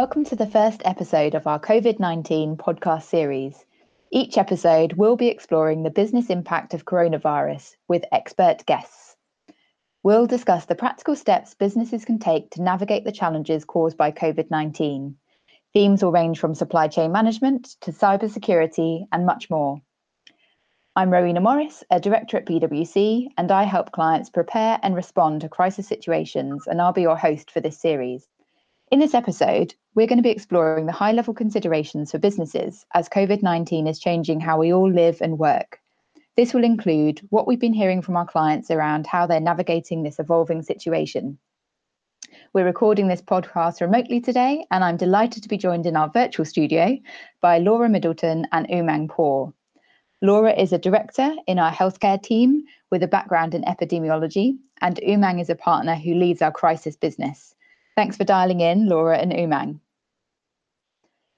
Welcome to the first episode of our COVID 19 podcast series. Each episode will be exploring the business impact of coronavirus with expert guests. We'll discuss the practical steps businesses can take to navigate the challenges caused by COVID 19. Themes will range from supply chain management to cybersecurity and much more. I'm Rowena Morris, a director at PwC, and I help clients prepare and respond to crisis situations, and I'll be your host for this series. In this episode, we're going to be exploring the high level considerations for businesses as COVID 19 is changing how we all live and work. This will include what we've been hearing from our clients around how they're navigating this evolving situation. We're recording this podcast remotely today, and I'm delighted to be joined in our virtual studio by Laura Middleton and Umang Paw. Laura is a director in our healthcare team with a background in epidemiology, and Umang is a partner who leads our crisis business. Thanks for dialing in, Laura and Umang.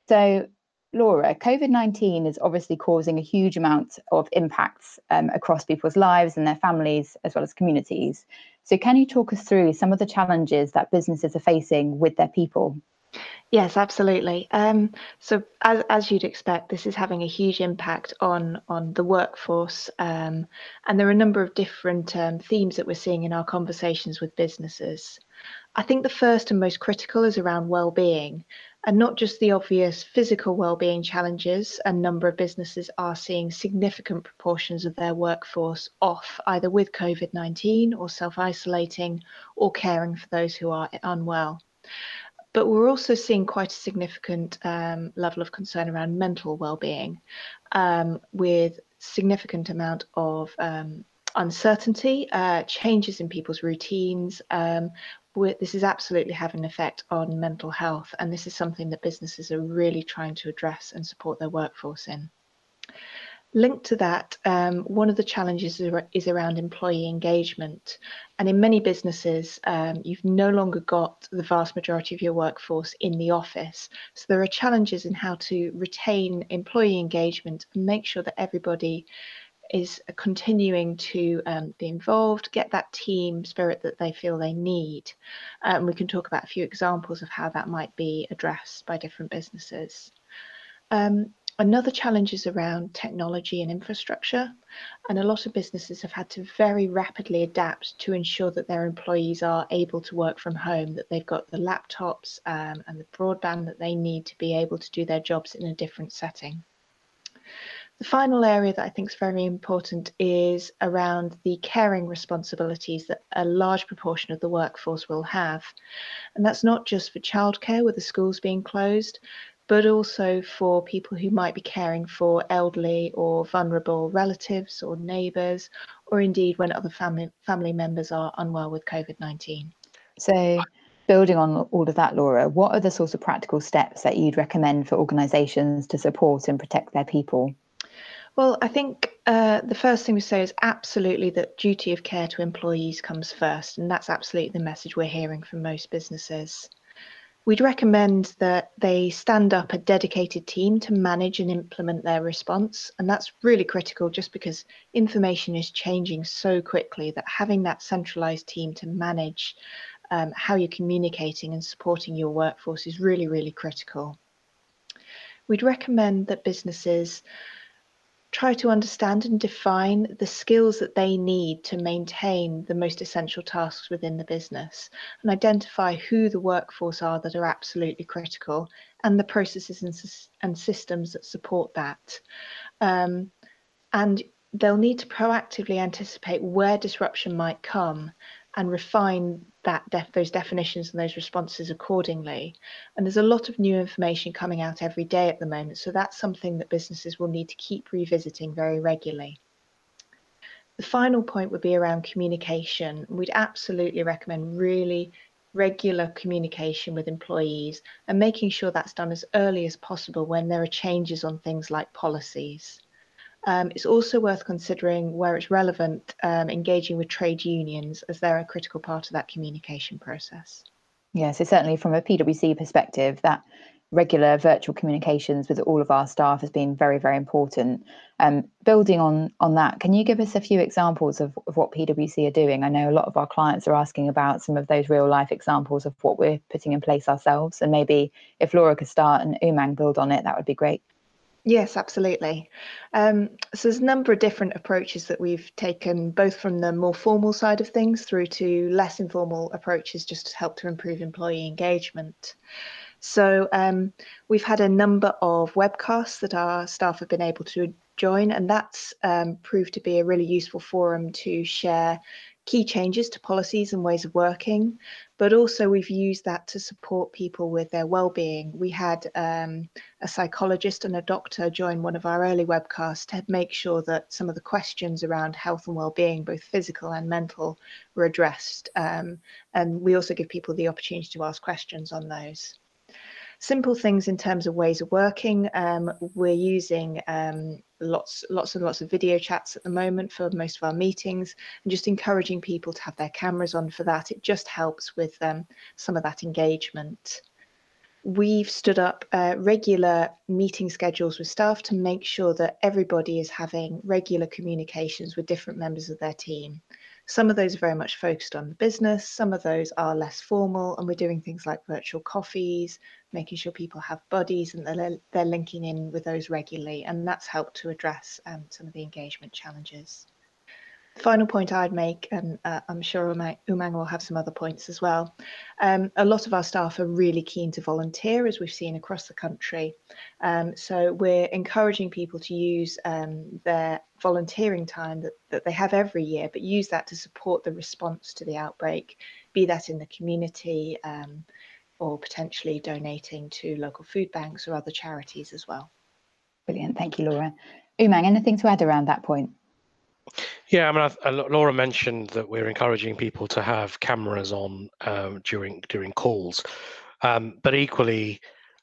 So, Laura, COVID 19 is obviously causing a huge amount of impacts um, across people's lives and their families, as well as communities. So, can you talk us through some of the challenges that businesses are facing with their people? Yes, absolutely. Um, so, as, as you'd expect, this is having a huge impact on on the workforce, um, and there are a number of different um, themes that we're seeing in our conversations with businesses. I think the first and most critical is around well-being and not just the obvious physical well-being challenges a number of businesses are seeing significant proportions of their workforce off either with covid-19 or self-isolating or caring for those who are unwell but we're also seeing quite a significant um, level of concern around mental well-being um, with significant amount of um, uncertainty, uh, changes in people's routines, um, this is absolutely having an effect on mental health, and this is something that businesses are really trying to address and support their workforce in. Linked to that, um, one of the challenges is around employee engagement. And in many businesses, um, you've no longer got the vast majority of your workforce in the office. So there are challenges in how to retain employee engagement and make sure that everybody is continuing to um, be involved, get that team spirit that they feel they need. And um, we can talk about a few examples of how that might be addressed by different businesses. Um, another challenge is around technology and infrastructure. And a lot of businesses have had to very rapidly adapt to ensure that their employees are able to work from home, that they've got the laptops um, and the broadband that they need to be able to do their jobs in a different setting. The final area that I think is very important is around the caring responsibilities that a large proportion of the workforce will have. And that's not just for childcare with the schools being closed, but also for people who might be caring for elderly or vulnerable relatives or neighbours, or indeed when other family, family members are unwell with COVID 19. So, building on all of that, Laura, what are the sorts of practical steps that you'd recommend for organisations to support and protect their people? Well, I think uh, the first thing we say is absolutely that duty of care to employees comes first, and that's absolutely the message we're hearing from most businesses. We'd recommend that they stand up a dedicated team to manage and implement their response, and that's really critical just because information is changing so quickly that having that centralized team to manage um, how you're communicating and supporting your workforce is really, really critical. We'd recommend that businesses try to understand and define the skills that they need to maintain the most essential tasks within the business and identify who the workforce are that are absolutely critical and the processes and, and systems that support that. Um, and they'll need to proactively anticipate where disruption might come and refine that def- those definitions and those responses accordingly. And there's a lot of new information coming out every day at the moment, so that's something that businesses will need to keep revisiting very regularly. The final point would be around communication. We'd absolutely recommend really regular communication with employees and making sure that's done as early as possible when there are changes on things like policies. Um, it's also worth considering where it's relevant um, engaging with trade unions as they're a critical part of that communication process. Yeah, so certainly from a PwC perspective, that regular virtual communications with all of our staff has been very, very important. Um, building on on that, can you give us a few examples of, of what PwC are doing? I know a lot of our clients are asking about some of those real life examples of what we're putting in place ourselves, and maybe if Laura could start and Umang build on it, that would be great. Yes, absolutely. Um, so there's a number of different approaches that we've taken, both from the more formal side of things through to less informal approaches, just to help to improve employee engagement. So um, we've had a number of webcasts that our staff have been able to join, and that's um, proved to be a really useful forum to share key changes to policies and ways of working, but also we've used that to support people with their well-being. We had um, a psychologist and a doctor join one of our early webcasts to make sure that some of the questions around health and well-being, both physical and mental, were addressed. Um, and we also give people the opportunity to ask questions on those simple things in terms of ways of working. Um, we're using um, lots, lots and lots of video chats at the moment for most of our meetings, and just encouraging people to have their cameras on for that. It just helps with um, some of that engagement. We've stood up uh, regular meeting schedules with staff to make sure that everybody is having regular communications with different members of their team. Some of those are very much focused on the business, some of those are less formal, and we're doing things like virtual coffees, making sure people have buddies and they're, they're linking in with those regularly, and that's helped to address um, some of the engagement challenges. Final point I'd make, and uh, I'm sure Umang will have some other points as well. Um, a lot of our staff are really keen to volunteer, as we've seen across the country. Um, so we're encouraging people to use um, their volunteering time that, that they have every year, but use that to support the response to the outbreak, be that in the community um, or potentially donating to local food banks or other charities as well. Brilliant. Thank you, Laura. Umang, anything to add around that point? Yeah, I mean, I, Laura mentioned that we're encouraging people to have cameras on um, during during calls, um, but equally,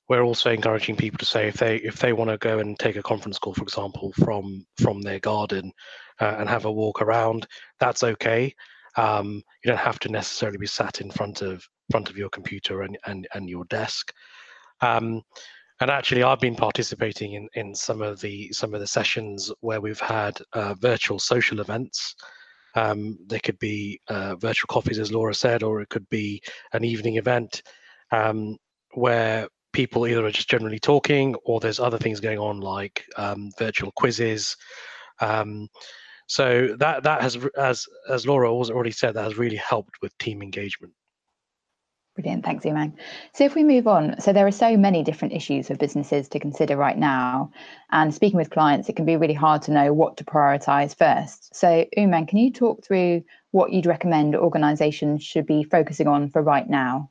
we're also encouraging people to say if they if they want to go and take a conference call, for example, from from their garden uh, and have a walk around, that's okay. Um, you don't have to necessarily be sat in front of front of your computer and and, and your desk. Um, and actually i've been participating in in some of the some of the sessions where we've had uh, virtual social events. Um, there could be uh, virtual coffees as laura said or it could be an evening event um, where people either are just generally talking or there's other things going on like um, virtual quizzes. Um, so that that has as as laura already said that has really helped with team engagement Brilliant. Thanks, Umang. So if we move on, so there are so many different issues for businesses to consider right now. And speaking with clients, it can be really hard to know what to prioritize first. So Umang, can you talk through what you'd recommend organizations should be focusing on for right now?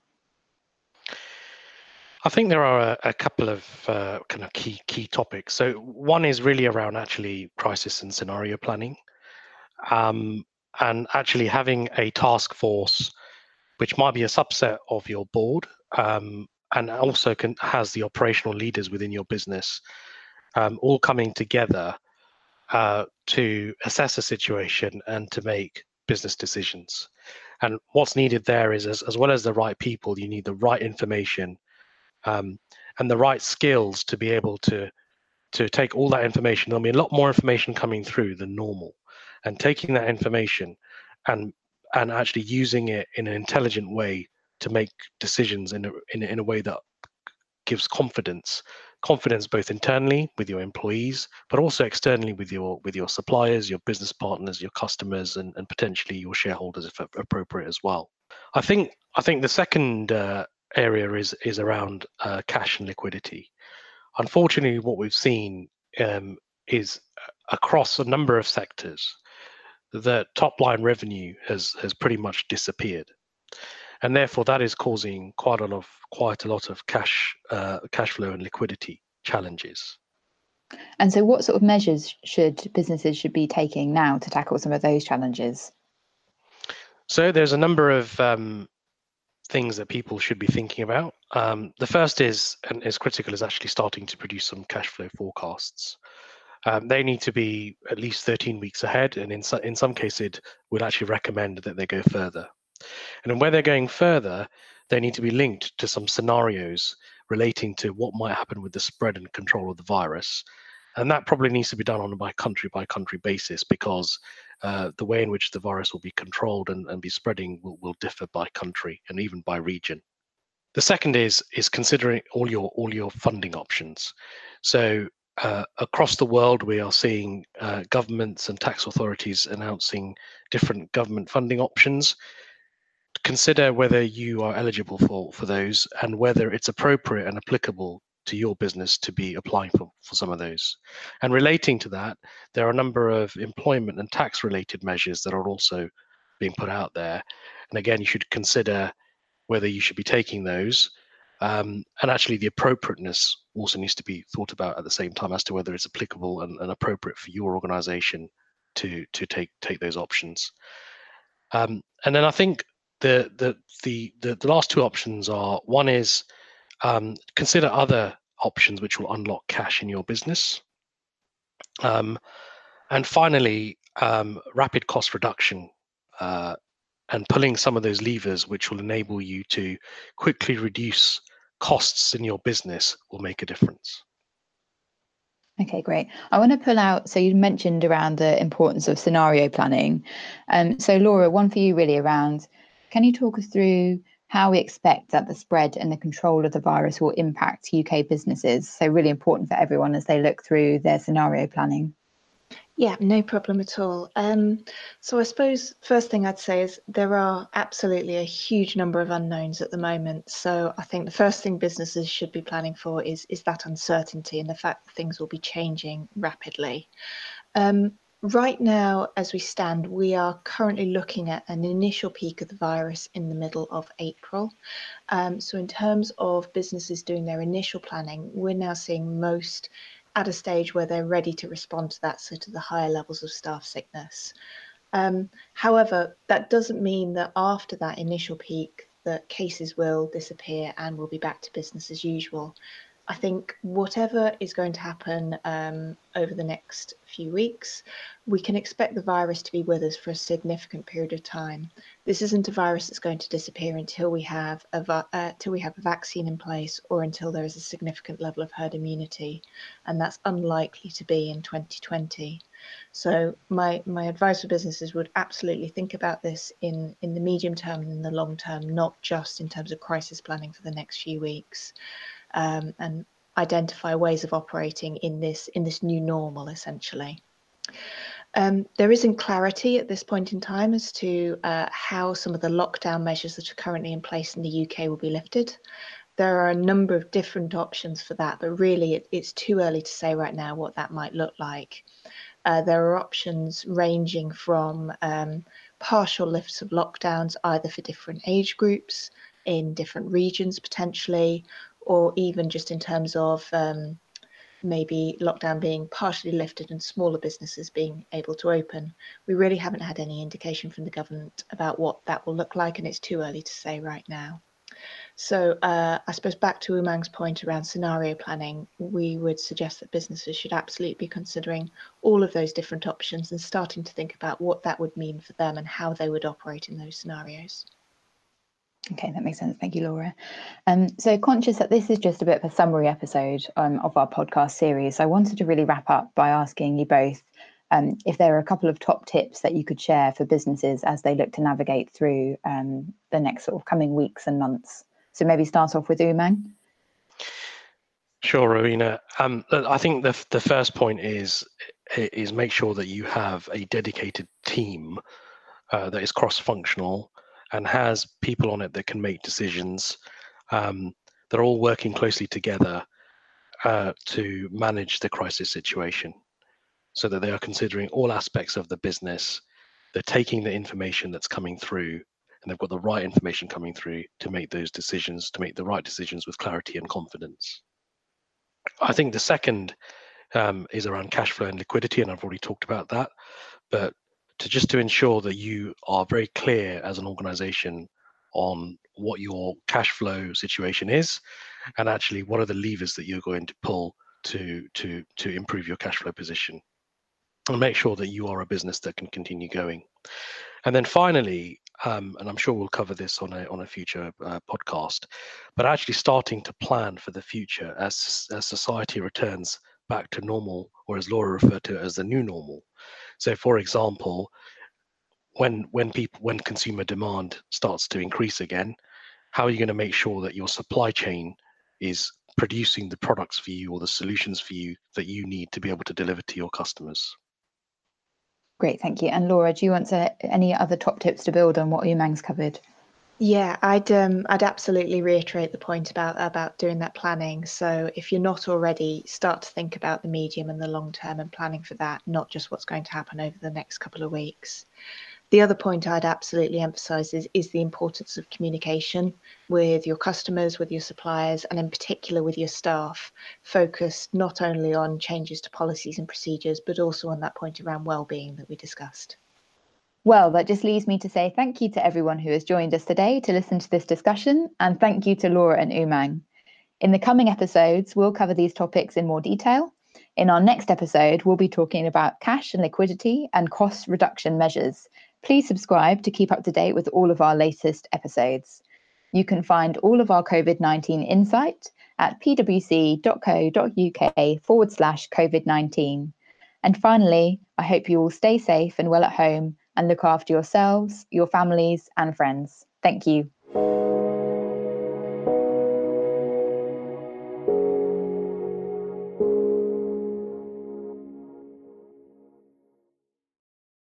I think there are a, a couple of uh, kind of key key topics. So one is really around actually crisis and scenario planning, um, and actually having a task force which might be a subset of your board um, and also can has the operational leaders within your business um, all coming together uh, to assess a situation and to make business decisions. And what's needed there is, as, as well as the right people, you need the right information um, and the right skills to be able to to take all that information. There'll be a lot more information coming through than normal, and taking that information and and actually using it in an intelligent way to make decisions in a, in, in a way that gives confidence confidence both internally with your employees but also externally with your with your suppliers your business partners your customers and, and potentially your shareholders if appropriate as well. I think i think the second uh, area is is around uh, cash and liquidity. Unfortunately what we've seen um, is across a number of sectors that top line revenue has has pretty much disappeared, and therefore that is causing quite a lot of quite a lot of cash uh, cash flow and liquidity challenges. And so, what sort of measures should businesses should be taking now to tackle some of those challenges? So there's a number of um, things that people should be thinking about. Um, the first is, and is critical, is actually starting to produce some cash flow forecasts um, they need to be at least 13 weeks ahead, and in, in some cases, we'd actually recommend that they go further. And where they're going further, they need to be linked to some scenarios relating to what might happen with the spread and control of the virus. And that probably needs to be done on a by country by country basis because uh, the way in which the virus will be controlled and, and be spreading will, will differ by country and even by region. The second is is considering all your all your funding options. So uh, across the world, we are seeing uh, governments and tax authorities announcing different government funding options. Consider whether you are eligible for, for those and whether it's appropriate and applicable to your business to be applying for, for some of those. And relating to that, there are a number of employment and tax related measures that are also being put out there. And again, you should consider whether you should be taking those um, and actually, the appropriateness also needs to be thought about at the same time as to whether it's applicable and, and appropriate for your organization to to take take those options. Um, and then I think the, the the the the last two options are one is um, consider other options which will unlock cash in your business. Um, and finally, um, rapid cost reduction uh, and pulling some of those levers which will enable you to quickly reduce costs in your business will make a difference. Okay, great. I want to pull out. So you mentioned around the importance of scenario planning. Um, so Laura, one for you really around. Can you talk us through how we expect that the spread and the control of the virus will impact UK businesses? So really important for everyone as they look through their scenario planning. Yeah, no problem at all. Um, so I suppose first thing I'd say is there are absolutely a huge number of unknowns at the moment. So I think the first thing businesses should be planning for is is that uncertainty and the fact that things will be changing rapidly. Um, right now, as we stand, we are currently looking at an initial peak of the virus in the middle of April. Um, so in terms of businesses doing their initial planning, we're now seeing most at a stage where they're ready to respond to that sort of the higher levels of staff sickness. Um, however, that doesn't mean that after that initial peak, that cases will disappear and we'll be back to business as usual. I think whatever is going to happen um, over the next few weeks, we can expect the virus to be with us for a significant period of time. This isn't a virus that's going to disappear until we have a uh, until we have a vaccine in place or until there is a significant level of herd immunity, and that's unlikely to be in 2020. So my my advice for businesses would absolutely think about this in in the medium term and in the long term, not just in terms of crisis planning for the next few weeks um, and identify ways of operating in this in this new normal essentially. Um, there isn't clarity at this point in time as to uh, how some of the lockdown measures that are currently in place in the UK will be lifted. There are a number of different options for that, but really it, it's too early to say right now what that might look like. Uh, there are options ranging from um, partial lifts of lockdowns, either for different age groups in different regions potentially, or even just in terms of um, maybe lockdown being partially lifted and smaller businesses being able to open. We really haven't had any indication from the government about what that will look like, and it's too early to say right now. So uh, I suppose back to Umang's point around scenario planning, we would suggest that businesses should absolutely be considering all of those different options and starting to think about what that would mean for them and how they would operate in those scenarios. Okay, that makes sense. Thank you, Laura. Um, so, conscious that this is just a bit of a summary episode um, of our podcast series, I wanted to really wrap up by asking you both um, if there are a couple of top tips that you could share for businesses as they look to navigate through um, the next sort of coming weeks and months. So, maybe start off with Umang. Sure, Rowena. Um, I think the the first point is is make sure that you have a dedicated team uh, that is cross functional and has people on it that can make decisions um, that are all working closely together uh, to manage the crisis situation. So that they are considering all aspects of the business. They're taking the information that's coming through and they've got the right information coming through to make those decisions to make the right decisions with clarity and confidence. I think the second um, is around cash flow and liquidity and i've already talked about that. But to just to ensure that you are very clear as an organization on what your cash flow situation is and actually what are the levers that you're going to pull to to to improve your cash flow position and make sure that you are a business that can continue going and then finally um, and I'm sure we'll cover this on a on a future uh, podcast. But actually starting to plan for the future as as society returns back to normal, or as Laura referred to as the new normal. So, for example, when when people when consumer demand starts to increase again, how are you going to make sure that your supply chain is producing the products for you or the solutions for you that you need to be able to deliver to your customers? Great, thank you. And Laura, do you want to any other top tips to build on what Umang's covered? Yeah, I'd um, I'd absolutely reiterate the point about about doing that planning. So if you're not already, start to think about the medium and the long term and planning for that, not just what's going to happen over the next couple of weeks. The other point I'd absolutely emphasize is, is the importance of communication with your customers, with your suppliers, and in particular with your staff, focused not only on changes to policies and procedures, but also on that point around well-being that we discussed. Well, that just leaves me to say thank you to everyone who has joined us today to listen to this discussion, and thank you to Laura and Umang. In the coming episodes, we'll cover these topics in more detail. In our next episode, we'll be talking about cash and liquidity and cost reduction measures Please subscribe to keep up to date with all of our latest episodes. You can find all of our COVID 19 insight at pwc.co.uk forward slash COVID 19. And finally, I hope you all stay safe and well at home and look after yourselves, your families, and friends. Thank you.